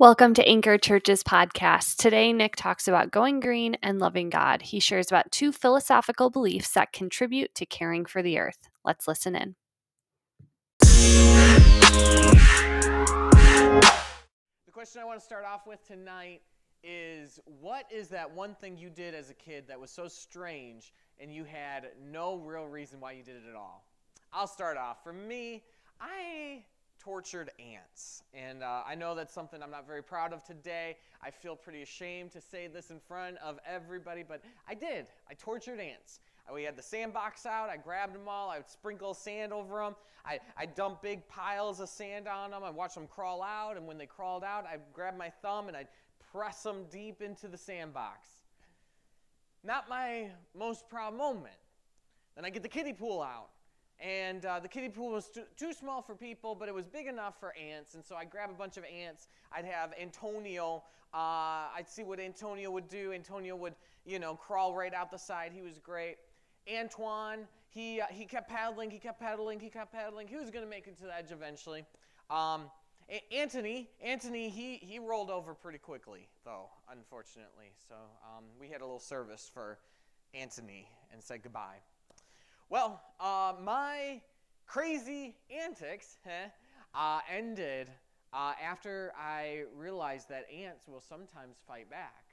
Welcome to Anchor Church's podcast. Today, Nick talks about going green and loving God. He shares about two philosophical beliefs that contribute to caring for the earth. Let's listen in. The question I want to start off with tonight is what is that one thing you did as a kid that was so strange and you had no real reason why you did it at all? I'll start off. For me, I tortured ants. And uh, I know that's something I'm not very proud of today. I feel pretty ashamed to say this in front of everybody, but I did. I tortured ants. Uh, we had the sandbox out. I grabbed them all. I would sprinkle sand over them. I, I dumped big piles of sand on them. I watched them crawl out. And when they crawled out, I'd grab my thumb and I'd press them deep into the sandbox. Not my most proud moment. Then I get the kiddie pool out. And uh, the kiddie pool was too, too, small for people, but it was big enough for ants. And so I'd grab a bunch of ants. I'd have Antonio. Uh, I'd see what Antonio would do. Antonio would, you know, crawl right out the side. He was great. Antoine, he, uh, he kept paddling. He kept paddling. He kept paddling. He was going to make it to the edge eventually. Um, Anthony, Anthony, he, he rolled over pretty quickly, though, unfortunately. So um, we had a little service for Anthony and said goodbye. Well, uh, my crazy antics uh, ended uh, after I realized that ants will sometimes fight back.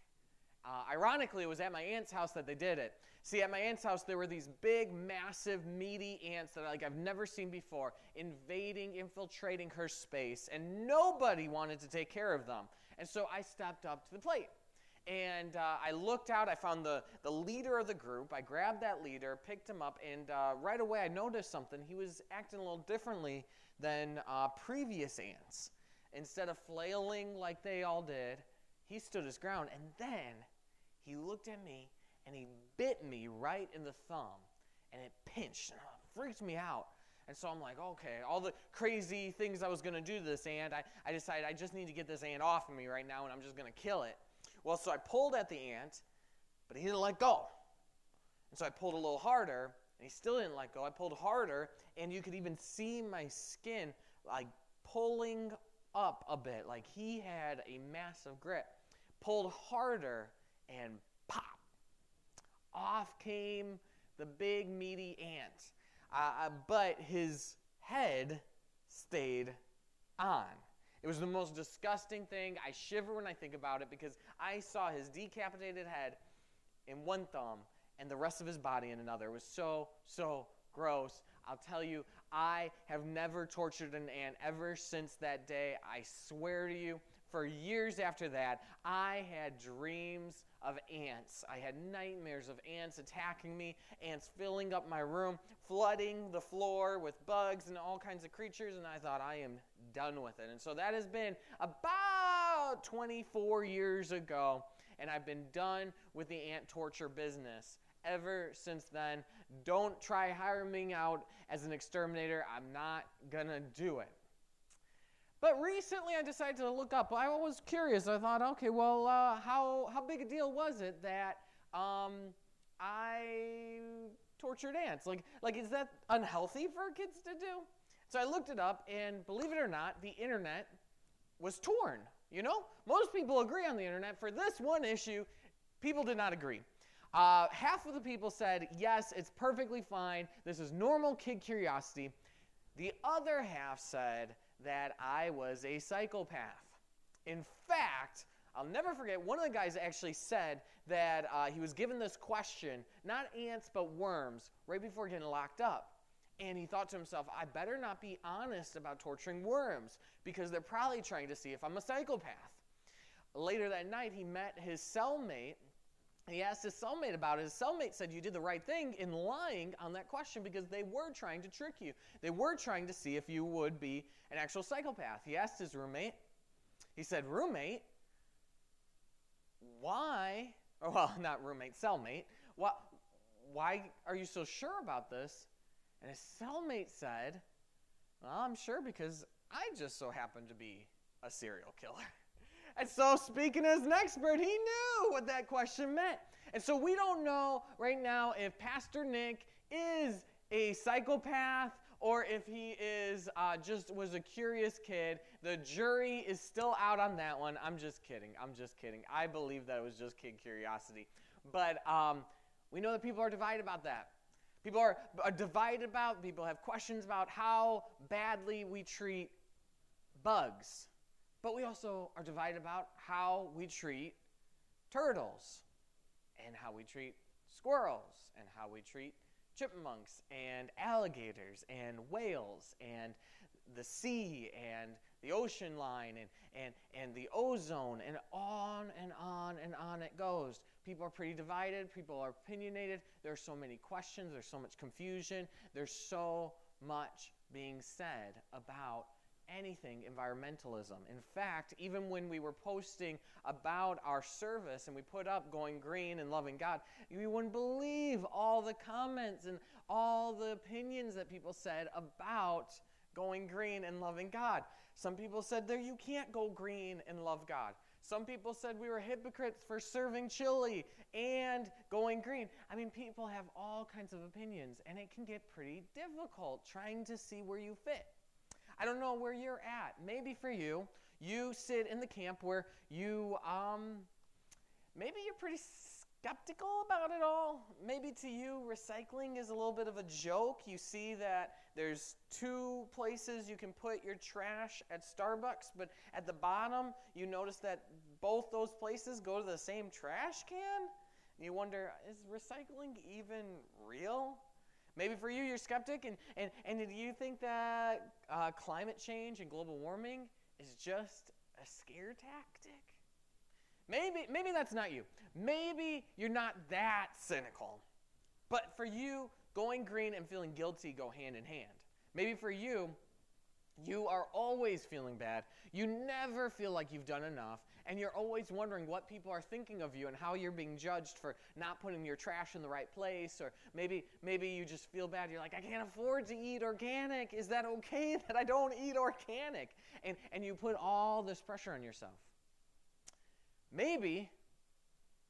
Uh, ironically, it was at my aunt's house that they did it. See, at my aunt's house, there were these big, massive, meaty ants that like I've never seen before, invading, infiltrating her space, and nobody wanted to take care of them. And so I stepped up to the plate. And uh, I looked out, I found the, the leader of the group. I grabbed that leader, picked him up, and uh, right away I noticed something. He was acting a little differently than uh, previous ants. Instead of flailing like they all did, he stood his ground. And then he looked at me and he bit me right in the thumb. And it pinched and it freaked me out. And so I'm like, okay, all the crazy things I was going to do to this ant, I, I decided I just need to get this ant off of me right now and I'm just going to kill it. Well, so I pulled at the ant, but he didn't let go. And so I pulled a little harder, and he still didn't let go. I pulled harder, and you could even see my skin like pulling up a bit, like he had a massive grip. Pulled harder, and pop! Off came the big meaty ant. Uh, uh but his head stayed on. It was the most disgusting thing. I shiver when I think about it because I saw his decapitated head in one thumb and the rest of his body in another. It was so, so gross. I'll tell you, I have never tortured an ant ever since that day. I swear to you, for years after that, I had dreams of ants. I had nightmares of ants attacking me, ants filling up my room, flooding the floor with bugs and all kinds of creatures, and I thought, I am done with it. And so that has been about 24 years ago, and I've been done with the ant torture business ever since then. Don't try hiring me out as an exterminator. I'm not going to do it. But recently I decided to look up. I was curious. I thought, okay, well, uh, how, how big a deal was it that um, I tortured ants? Like, like, is that unhealthy for kids to do? So I looked it up, and believe it or not, the internet was torn. You know, most people agree on the internet. For this one issue, people did not agree. Uh, half of the people said, yes, it's perfectly fine. This is normal kid curiosity. The other half said that I was a psychopath. In fact, I'll never forget, one of the guys actually said that uh, he was given this question, not ants, but worms, right before getting locked up. And he thought to himself, I better not be honest about torturing worms because they're probably trying to see if I'm a psychopath. Later that night, he met his cellmate. He asked his cellmate about it. His cellmate said, You did the right thing in lying on that question because they were trying to trick you. They were trying to see if you would be an actual psychopath. He asked his roommate, He said, Roommate, why, well, not roommate, cellmate, why, why are you so sure about this? And his cellmate said, Well, I'm sure because I just so happened to be a serial killer. And so, speaking as an expert, he knew what that question meant. And so, we don't know right now if Pastor Nick is a psychopath or if he is uh, just was a curious kid. The jury is still out on that one. I'm just kidding. I'm just kidding. I believe that it was just kid curiosity. But um, we know that people are divided about that. People are, are divided about, people have questions about how badly we treat bugs. But we also are divided about how we treat turtles and how we treat squirrels and how we treat chipmunks and alligators and whales and the sea and the ocean line and, and, and the ozone and on and on and on it goes. People are pretty divided, people are opinionated. There are so many questions, there's so much confusion, there's so much being said about anything environmentalism. In fact, even when we were posting about our service and we put up going green and loving God, you wouldn't believe all the comments and all the opinions that people said about going green and loving God. Some people said there you can't go green and love God. Some people said we were hypocrites for serving chili and going green. I mean, people have all kinds of opinions, and it can get pretty difficult trying to see where you fit. I don't know where you're at. Maybe for you, you sit in the camp where you, um, maybe you're pretty skeptical about it all. Maybe to you, recycling is a little bit of a joke. You see that there's two places you can put your trash at Starbucks, but at the bottom, you notice that both those places go to the same trash can. And you wonder, is recycling even real? Maybe for you, you're skeptic, and, and, and do you think that uh, climate change and global warming is just a scare tactic? Maybe, maybe that's not you. Maybe you're not that cynical. But for you, going green and feeling guilty go hand in hand. Maybe for you, you are always feeling bad. You never feel like you've done enough and you're always wondering what people are thinking of you and how you're being judged for not putting your trash in the right place or maybe maybe you just feel bad you're like I can't afford to eat organic is that okay that I don't eat organic and and you put all this pressure on yourself maybe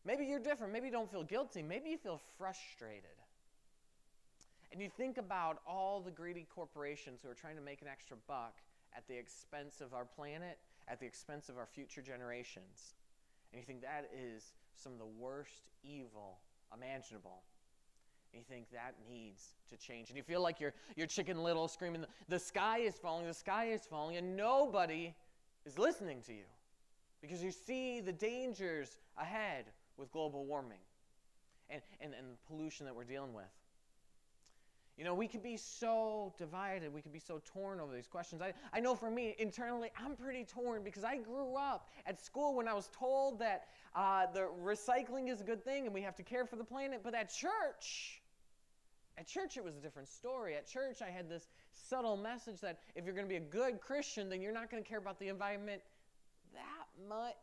maybe you're different maybe you don't feel guilty maybe you feel frustrated and you think about all the greedy corporations who are trying to make an extra buck at the expense of our planet at the expense of our future generations. And you think that is some of the worst evil imaginable. And you think that needs to change. And you feel like you're, you're chicken little screaming, the sky is falling, the sky is falling, and nobody is listening to you because you see the dangers ahead with global warming and, and, and the pollution that we're dealing with. You know, we could be so divided. We could be so torn over these questions. I, I know for me, internally, I'm pretty torn because I grew up at school when I was told that uh, the recycling is a good thing and we have to care for the planet. But at church, at church, it was a different story. At church, I had this subtle message that if you're going to be a good Christian, then you're not going to care about the environment that much.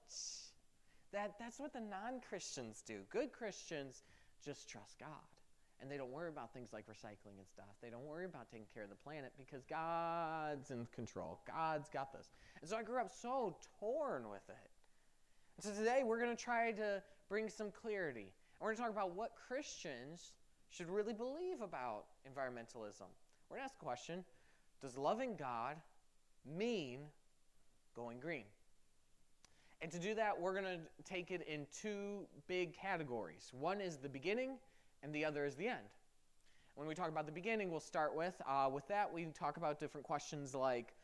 That, that's what the non Christians do. Good Christians just trust God and they don't worry about things like recycling and stuff. They don't worry about taking care of the planet because God's in control. God's got this. And so I grew up so torn with it. And so today we're going to try to bring some clarity. And we're going to talk about what Christians should really believe about environmentalism. We're going to ask a question Does loving God mean going green? And to do that, we're going to take it in two big categories. One is the beginning, and the other is the end. When we talk about the beginning, we'll start with uh, with that we talk about different questions like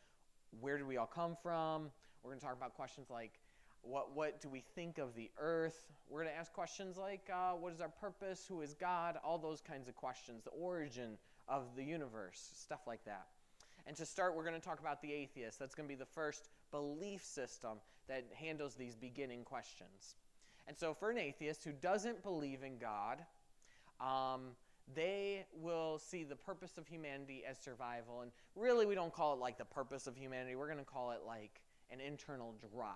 where did we all come from? We're going to talk about questions like what what do we think of the earth? We're going to ask questions like uh, what is our purpose? Who is God? All those kinds of questions. The origin of the universe, stuff like that. And to start, we're going to talk about the atheist. That's going to be the first belief system that handles these beginning questions. And so, for an atheist who doesn't believe in God, um, they will see the purpose of humanity as survival. And really, we don't call it like the purpose of humanity. We're going to call it like an internal drive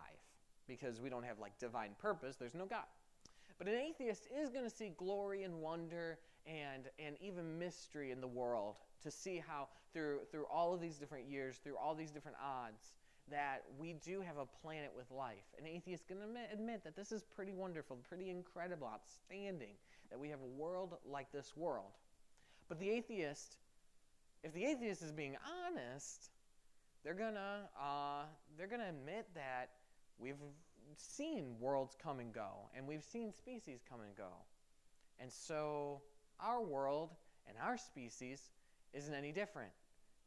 because we don't have like divine purpose. There's no God. But an atheist is going to see glory and wonder and, and even mystery in the world to see how through, through all of these different years, through all these different odds, that we do have a planet with life. An atheist can admit, admit that this is pretty wonderful, pretty incredible, outstanding that we have a world like this world. But the atheist if the atheist is being honest, they're gonna uh, they're gonna admit that we've seen worlds come and go, and we've seen species come and go, and so our world and our species isn't any different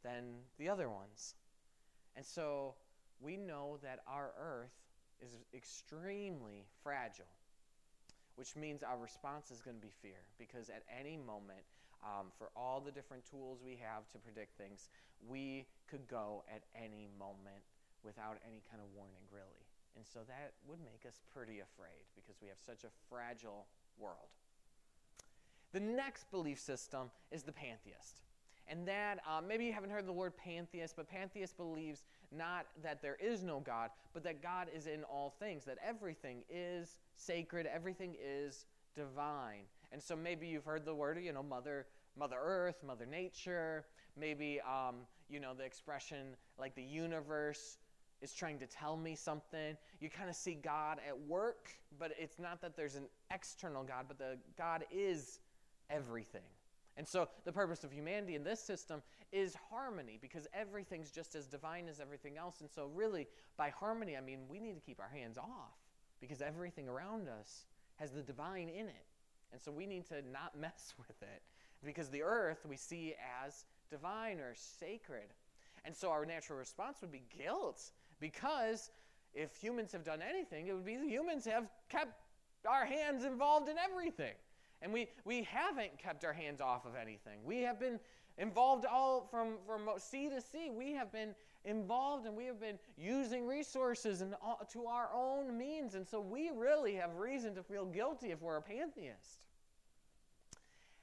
than the other ones, and so we know that our Earth is extremely fragile, which means our response is going to be fear, because at any moment um, for all the different tools we have to predict things, we could go at any moment without any kind of warning, really. And so that would make us pretty afraid because we have such a fragile world. The next belief system is the pantheist. And that, uh, maybe you haven't heard the word pantheist, but pantheist believes not that there is no God, but that God is in all things, that everything is sacred, everything is divine. And so maybe you've heard the word, you know, Mother, Mother Earth, Mother Nature. Maybe, um, you know, the expression like the universe is trying to tell me something. You kind of see God at work, but it's not that there's an external God, but the God is everything. And so the purpose of humanity in this system is harmony because everything's just as divine as everything else. And so, really, by harmony, I mean we need to keep our hands off because everything around us has the divine in it. And so we need to not mess with it because the earth we see as divine or sacred. And so our natural response would be guilt because if humans have done anything, it would be humans have kept our hands involved in everything. And we, we haven't kept our hands off of anything. We have been involved all from, from sea to sea. We have been involved and we have been using resources and all, to our own means. And so we really have reason to feel guilty if we're a pantheist.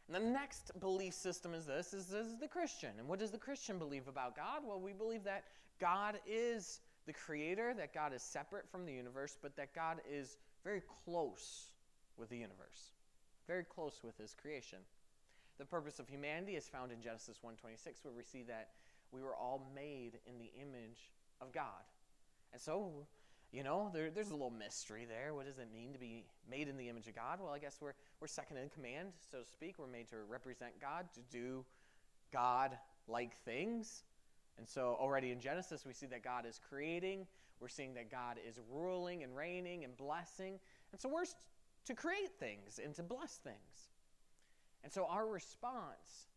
And the next belief system is this is, this is the Christian. And what does the Christian believe about God? Well, we believe that God is the creator, that God is separate from the universe, but that God is very close with the universe, very close with his creation. The purpose of humanity is found in Genesis 1:26 where we see that we were all made in the image of God. And so you know, there, there's a little mystery there. What does it mean to be made in the image of God? Well, I guess we're, we're second in command, so to speak. We're made to represent God, to do God like things. And so, already in Genesis, we see that God is creating. We're seeing that God is ruling and reigning and blessing. And so, we're to create things and to bless things. And so, our response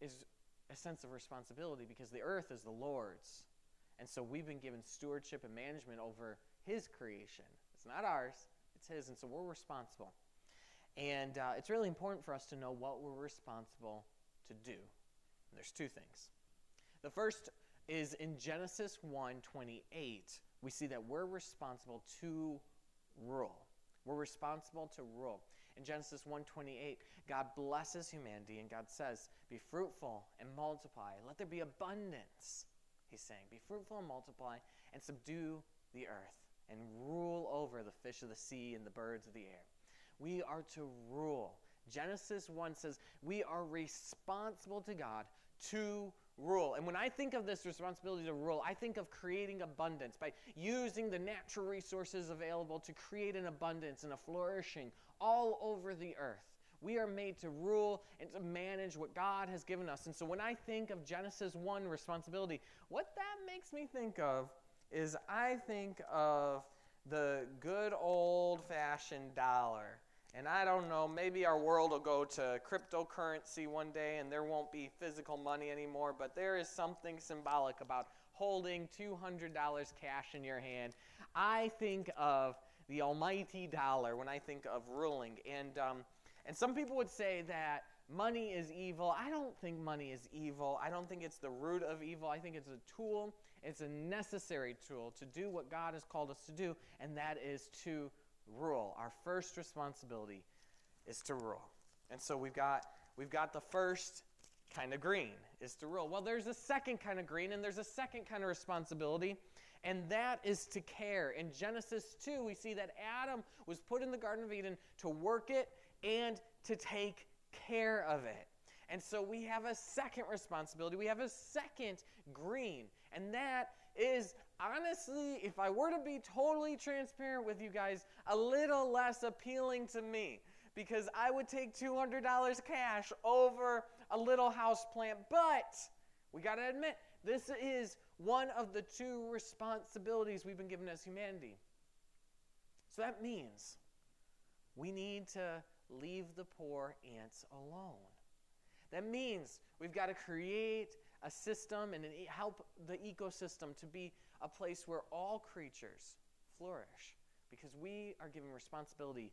is a sense of responsibility because the earth is the Lord's and so we've been given stewardship and management over His creation. It's not ours, it's His. And so we're responsible. And uh, it's really important for us to know what we're responsible to do. And there's two things. The first is in Genesis 1 28, we see that we're responsible to rule. We're responsible to rule. In Genesis 1:28, God blesses humanity and God says, "Be fruitful and multiply. Let there be abundance." he's saying. Be fruitful and multiply and subdue the earth and rule over the fish of the sea and the birds of the air. We are to rule. Genesis 1 says we are responsible to God to rule. And when I think of this responsibility to rule, I think of creating abundance by using the natural resources available to create an abundance and a flourishing all over the earth. We are made to rule and to manage what God has given us. And so when I think of Genesis 1 responsibility, what that makes me think of is I think of the good old fashioned dollar. And I don't know, maybe our world will go to cryptocurrency one day and there won't be physical money anymore, but there is something symbolic about holding $200 cash in your hand. I think of the almighty dollar when I think of ruling. And um, and some people would say that money is evil. I don't think money is evil. I don't think it's the root of evil. I think it's a tool, it's a necessary tool to do what God has called us to do, and that is to rule. Our first responsibility is to rule. And so we've got we've got the first kind of green is to rule. Well, there's a second kind of green and there's a second kind of responsibility, and that is to care. In Genesis 2, we see that Adam was put in the Garden of Eden to work it and to take care of it. And so we have a second responsibility. We have a second green. And that is honestly, if I were to be totally transparent with you guys, a little less appealing to me because I would take $200 cash over a little house plant. But We got to admit, this is one of the two responsibilities we've been given as humanity. So that means we need to leave the poor ants alone. That means we've got to create a system and help the ecosystem to be a place where all creatures flourish because we are given responsibility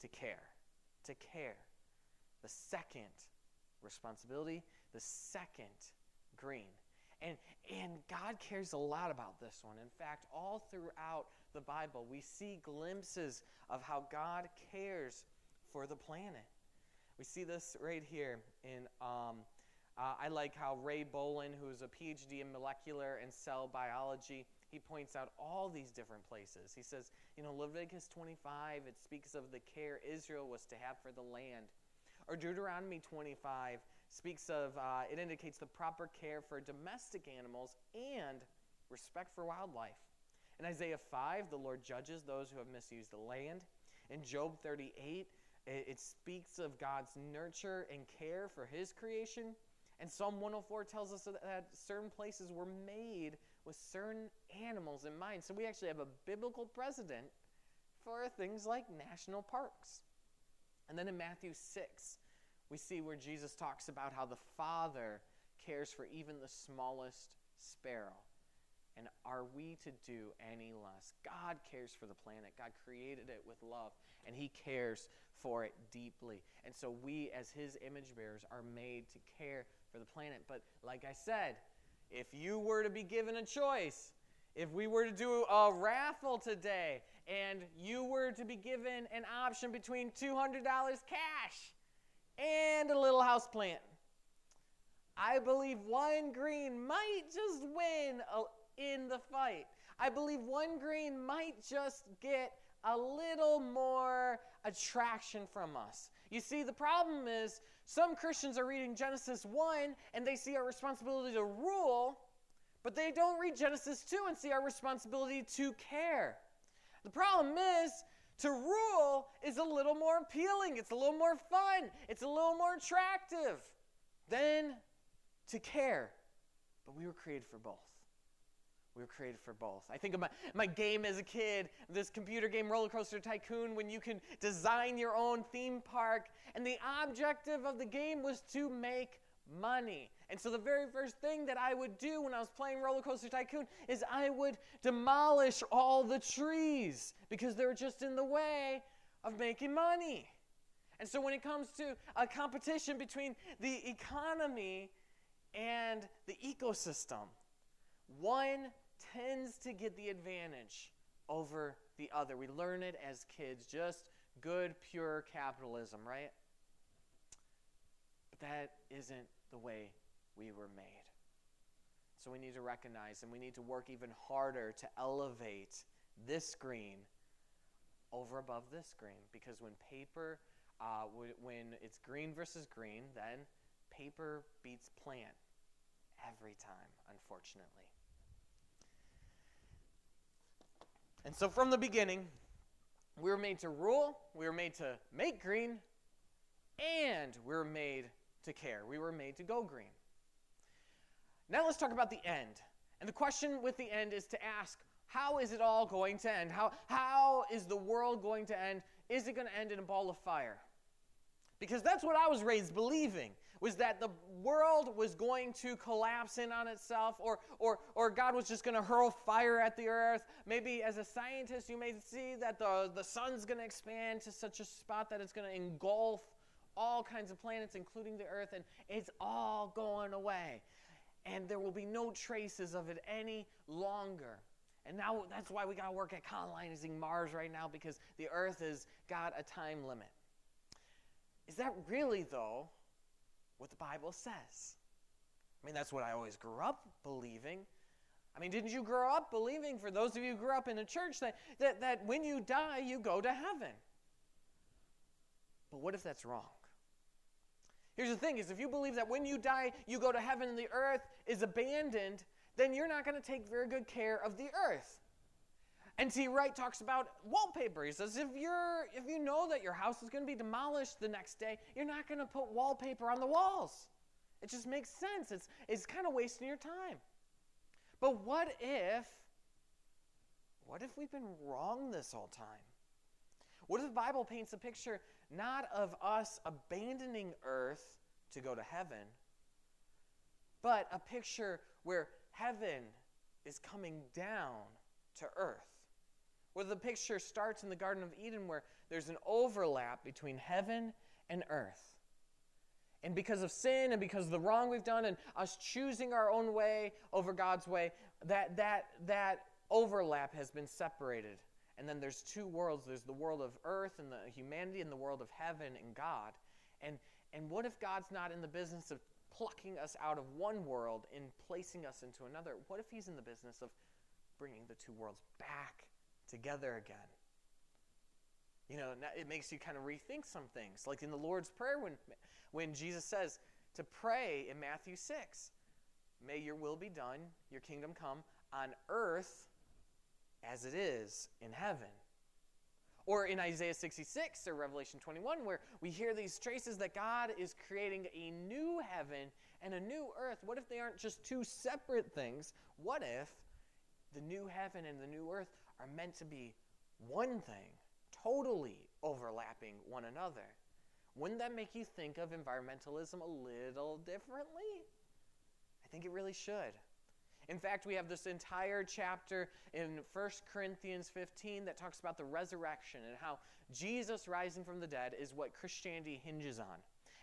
to care. To care. The second responsibility, the second green. And, and God cares a lot about this one. In fact, all throughout the Bible, we see glimpses of how God cares for the planet. We see this right here in. Um, uh, I like how Ray Bohlin, who is a PhD in molecular and cell biology, he points out all these different places. He says, you know, Leviticus 25, it speaks of the care Israel was to have for the land. Or Deuteronomy 25 speaks of, uh, it indicates the proper care for domestic animals and respect for wildlife. In Isaiah 5, the Lord judges those who have misused the land. In Job 38, it, it speaks of God's nurture and care for his creation. And Psalm 104 tells us that certain places were made with certain animals in mind. So we actually have a biblical precedent for things like national parks. And then in Matthew 6, we see where Jesus talks about how the Father cares for even the smallest sparrow. And are we to do any less? God cares for the planet. God created it with love, and He cares for it deeply. And so we, as His image bearers, are made to care for the planet. But like I said, if you were to be given a choice, if we were to do a raffle today and you were to be given an option between $200 cash and a little house plant, I believe one green might just win in the fight. I believe one green might just get a little more attraction from us. You see, the problem is some Christians are reading Genesis 1 and they see our responsibility to rule, but they don't read Genesis 2 and see our responsibility to care. The problem is, to rule is a little more appealing, it's a little more fun, it's a little more attractive than to care. But we were created for both. We were created for both. I think of my, my game as a kid, this computer game, Roller Coaster Tycoon, when you can design your own theme park. And the objective of the game was to make money. And so the very first thing that I would do when I was playing Roller Coaster Tycoon is I would demolish all the trees because they were just in the way of making money. And so when it comes to a competition between the economy and the ecosystem, one tends to get the advantage over the other. We learn it as kids, just good, pure capitalism, right? But that isn't the way we were made. So we need to recognize and we need to work even harder to elevate this green over above this green because when paper, uh, when it's green versus green, then paper beats plant every time, unfortunately. And so from the beginning, we were made to rule, we were made to make green, and we were made to care. We were made to go green. Now let's talk about the end. And the question with the end is to ask, how is it all going to end? How, how is the world going to end? Is it going to end in a ball of fire? Because that's what I was raised believing was that the world was going to collapse in on itself or, or, or God was just going to hurl fire at the earth. Maybe as a scientist, you may see that the, the sun's going to expand to such a spot that it's going to engulf all kinds of planets, including the earth, and it's all going away. And there will be no traces of it any longer. And now that's why we got to work at colonizing Mars right now because the earth has got a time limit. Is that really, though, what the Bible says. I mean, that's what I always grew up believing. I mean, didn't you grow up believing, for those of you who grew up in a church, that, that, that when you die, you go to heaven? But what if that's wrong? Here's the thing is if you believe that when you die, you go to heaven and the earth is abandoned, then you're not going to take very good care of the earth. N.T. Wright talks about wallpaper. He says if you're if you know that your house is going to be demolished the next day, you're not going to put wallpaper on the walls. It just makes sense. It's, it's kind of wasting your time. But what if, what if we've been wrong this whole time? What if the Bible paints a picture not of us abandoning earth to go to heaven, but a picture where heaven is coming down to earth? Where the picture starts in the Garden of Eden, where there's an overlap between heaven and earth. And because of sin and because of the wrong we've done and us choosing our own way over God's way, that, that, that overlap has been separated. And then there's two worlds there's the world of earth and the humanity and the world of heaven and God. And, and what if God's not in the business of plucking us out of one world and placing us into another? What if He's in the business of bringing the two worlds back together again? You know, it makes you kind of rethink some things. Like in the Lord's Prayer, when, when Jesus says to pray in Matthew 6, May your will be done, your kingdom come on earth as it is in heaven. Or in Isaiah 66 or Revelation 21, where we hear these traces that God is creating a new heaven and a new earth. What if they aren't just two separate things? What if the new heaven and the new earth are meant to be one thing? totally overlapping one another. Wouldn't that make you think of environmentalism a little differently? I think it really should. In fact, we have this entire chapter in 1 Corinthians 15 that talks about the resurrection and how Jesus rising from the dead is what Christianity hinges on.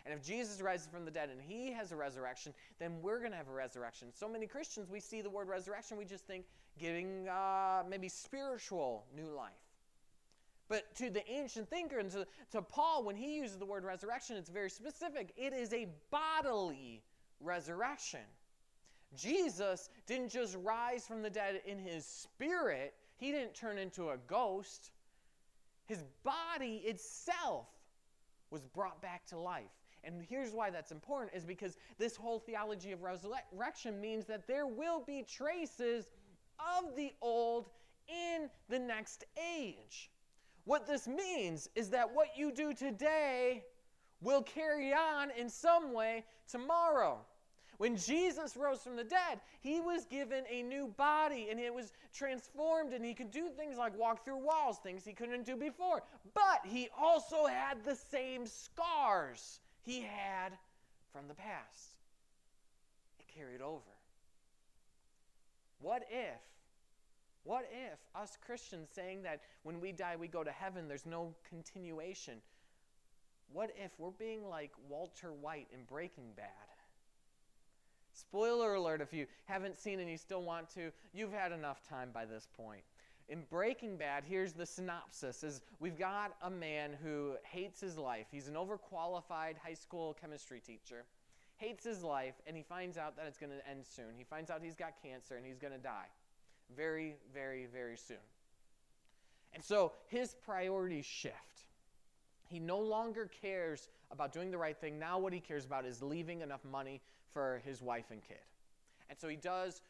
And if Jesus rises from the dead and he has a resurrection, then we're going to have a resurrection. So many Christians, we see the word resurrection, we just think giving uh, maybe spiritual new life. But to the ancient thinker and to, to Paul, when he uses the word resurrection, it's very specific. It is a bodily resurrection. Jesus didn't just rise from the dead in his spirit, he didn't turn into a ghost. His body itself was brought back to life. And here's why that's important is because this whole theology of resurrection means that there will be traces of the old in the next age. What this means is that what you do today will carry on in some way tomorrow. When Jesus rose from the dead, he was given a new body and it was transformed, and he could do things like walk through walls, things he couldn't do before. But he also had the same scars he had from the past. It carried over. What if what if us Christians saying that when we die we go to heaven, there's no continuation? What if we're being like Walter White in Breaking Bad? Spoiler alert if you haven't seen and you still want to, you've had enough time by this point. In Breaking Bad, here's the synopsis is we've got a man who hates his life. He's an overqualified high school chemistry teacher. Hates his life and he finds out that it's going to end soon. He finds out he's got cancer and he's going to die very, very, very soon. And so his priorities shift. He no longer cares about doing the right thing. Now, what he cares about is leaving enough money for his wife and kid. And so he does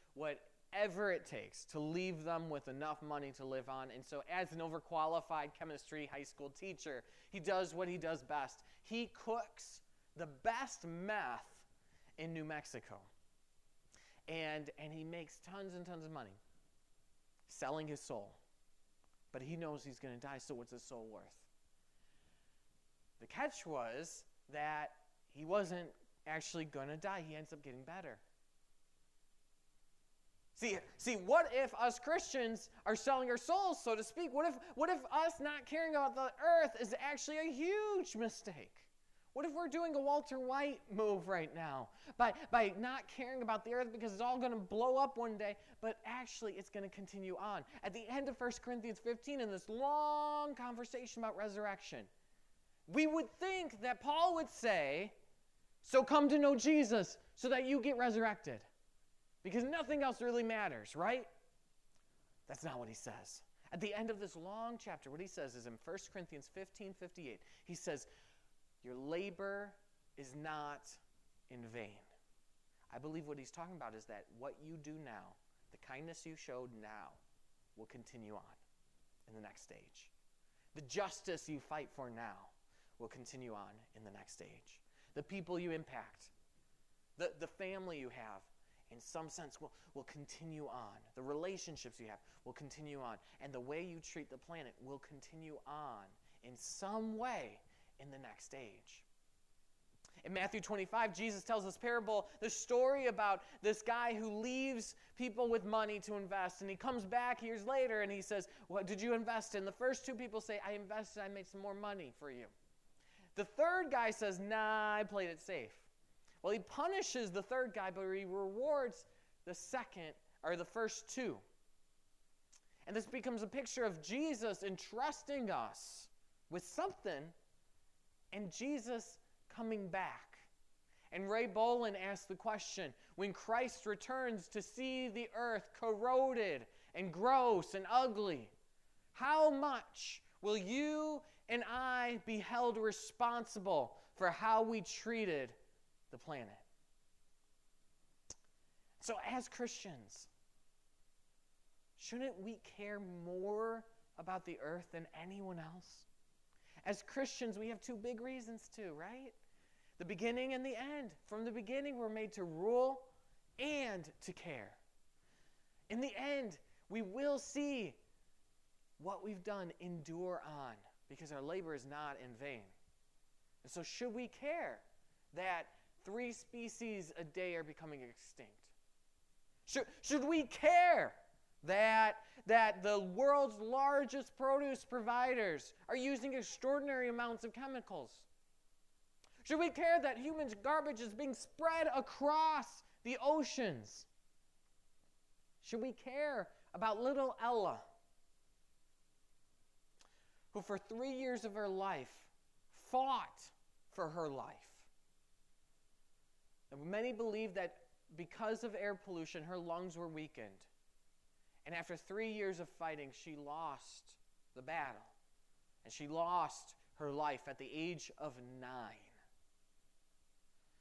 whatever it takes to leave them with enough money to live on. And so, as an overqualified chemistry high school teacher, he does what he does best he cooks the best meth in New Mexico. And, and he makes tons and tons of money selling his soul. But he knows he's going to die, so what's his soul worth? The catch was that he wasn't actually going to die. He ends up getting better. See, see, what if us Christians are selling our souls, so to speak? What if, what if us not caring about the earth is actually a huge mistake? What if we're doing a Walter White move right now by, by not caring about the earth because it's all going to blow up one day, but actually it's going to continue on? At the end of 1 Corinthians 15, in this long conversation about resurrection, we would think that Paul would say, So come to know Jesus so that you get resurrected. Because nothing else really matters, right? That's not what he says. At the end of this long chapter, what he says is in 1 Corinthians 15 58, he says, your labor is not in vain. I believe what he's talking about is that what you do now, the kindness you showed now, will continue on in the next stage. The justice you fight for now will continue on in the next stage. The people you impact The, the family you have, in some sense, will, will continue on. The relationships you have will continue on. And the way you treat the planet will continue on in some way in the next age. In Matthew 25, Jesus tells this parable, the story about this guy who leaves people with money to invest, and he comes back years later and he says, What did you invest in? The first two people say, I invested, I made some more money for you. The third guy says, Nah, I played it safe. Well, he punishes the third guy, but he rewards the second or the first two. And this becomes a picture of Jesus entrusting us with something and Jesus coming back. And Ray Bohlin asked the question when Christ returns to see the earth corroded and gross and ugly, how much will you and I be held responsible for how we treated the planet? So, as Christians, shouldn't we care more about the earth than anyone else? As Christians, we have two big reasons to, right? The beginning and the end. From the beginning, we're made to rule and to care. In the end, we will see what we've done endure on because our labor is not in vain. And so, should we care that three species a day are becoming extinct? Should, should we care that, that the world's largest produce providers are using extraordinary amounts of chemicals? Should we care that human garbage is being spread across the oceans? Should we care about little Ella, who for three years of her life fought for her life? Many believe that because of air pollution, her lungs were weakened. And after three years of fighting, she lost the battle. And she lost her life at the age of nine.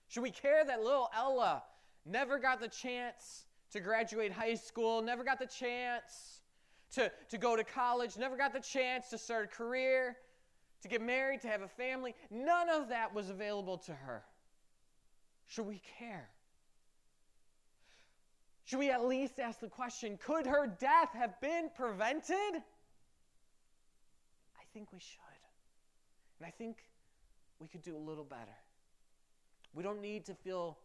Should we care that little Ella never got the chance to graduate high school, never got the chance to, to go to college, never got the chance to start a career, to get married, to have a family? None of that was available to her. Should we care? Should we at least ask the question could her death have been prevented? I think we should. And I think we could do a little better. We don't need to feel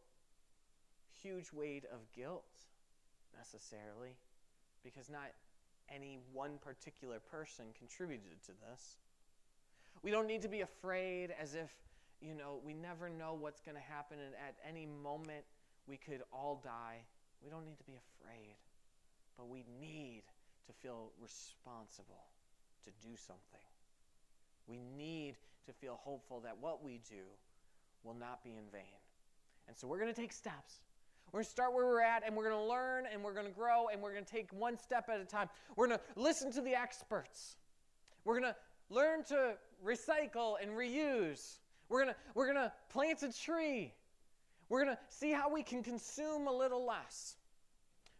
huge weight of guilt necessarily because not any one particular person contributed to this. We don't need to be afraid as if, you know, we never know what's going to happen and at any moment we could all die. We don't need to be afraid, but we need to feel responsible to do something. We need to feel hopeful that what we do will not be in vain. And so we're going to take steps. We're going to start where we're at and we're going to learn and we're going to grow and we're going to take one step at a time. We're going to listen to the experts. We're going to learn to recycle and reuse. We're going to we're going to plant a tree. We're going to see how we can consume a little less.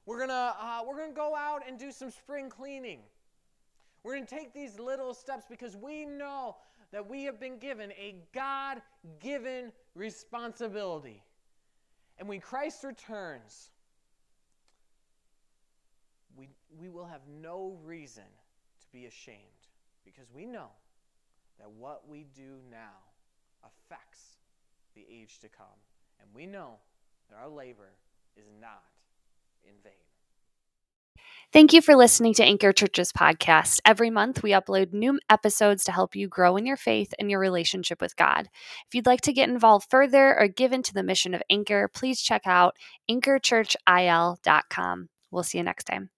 We're going to uh, we're going to go out and do some spring cleaning. We're going to take these little steps because we know that we have been given a God given responsibility. And when Christ returns, we, we will have no reason to be ashamed because we know that what we do now affects the age to come. And we know that our labor is not in vain. Thank you for listening to Anchor Church's podcast. Every month, we upload new episodes to help you grow in your faith and your relationship with God. If you'd like to get involved further or give into the mission of Anchor, please check out anchorchurchil.com. We'll see you next time.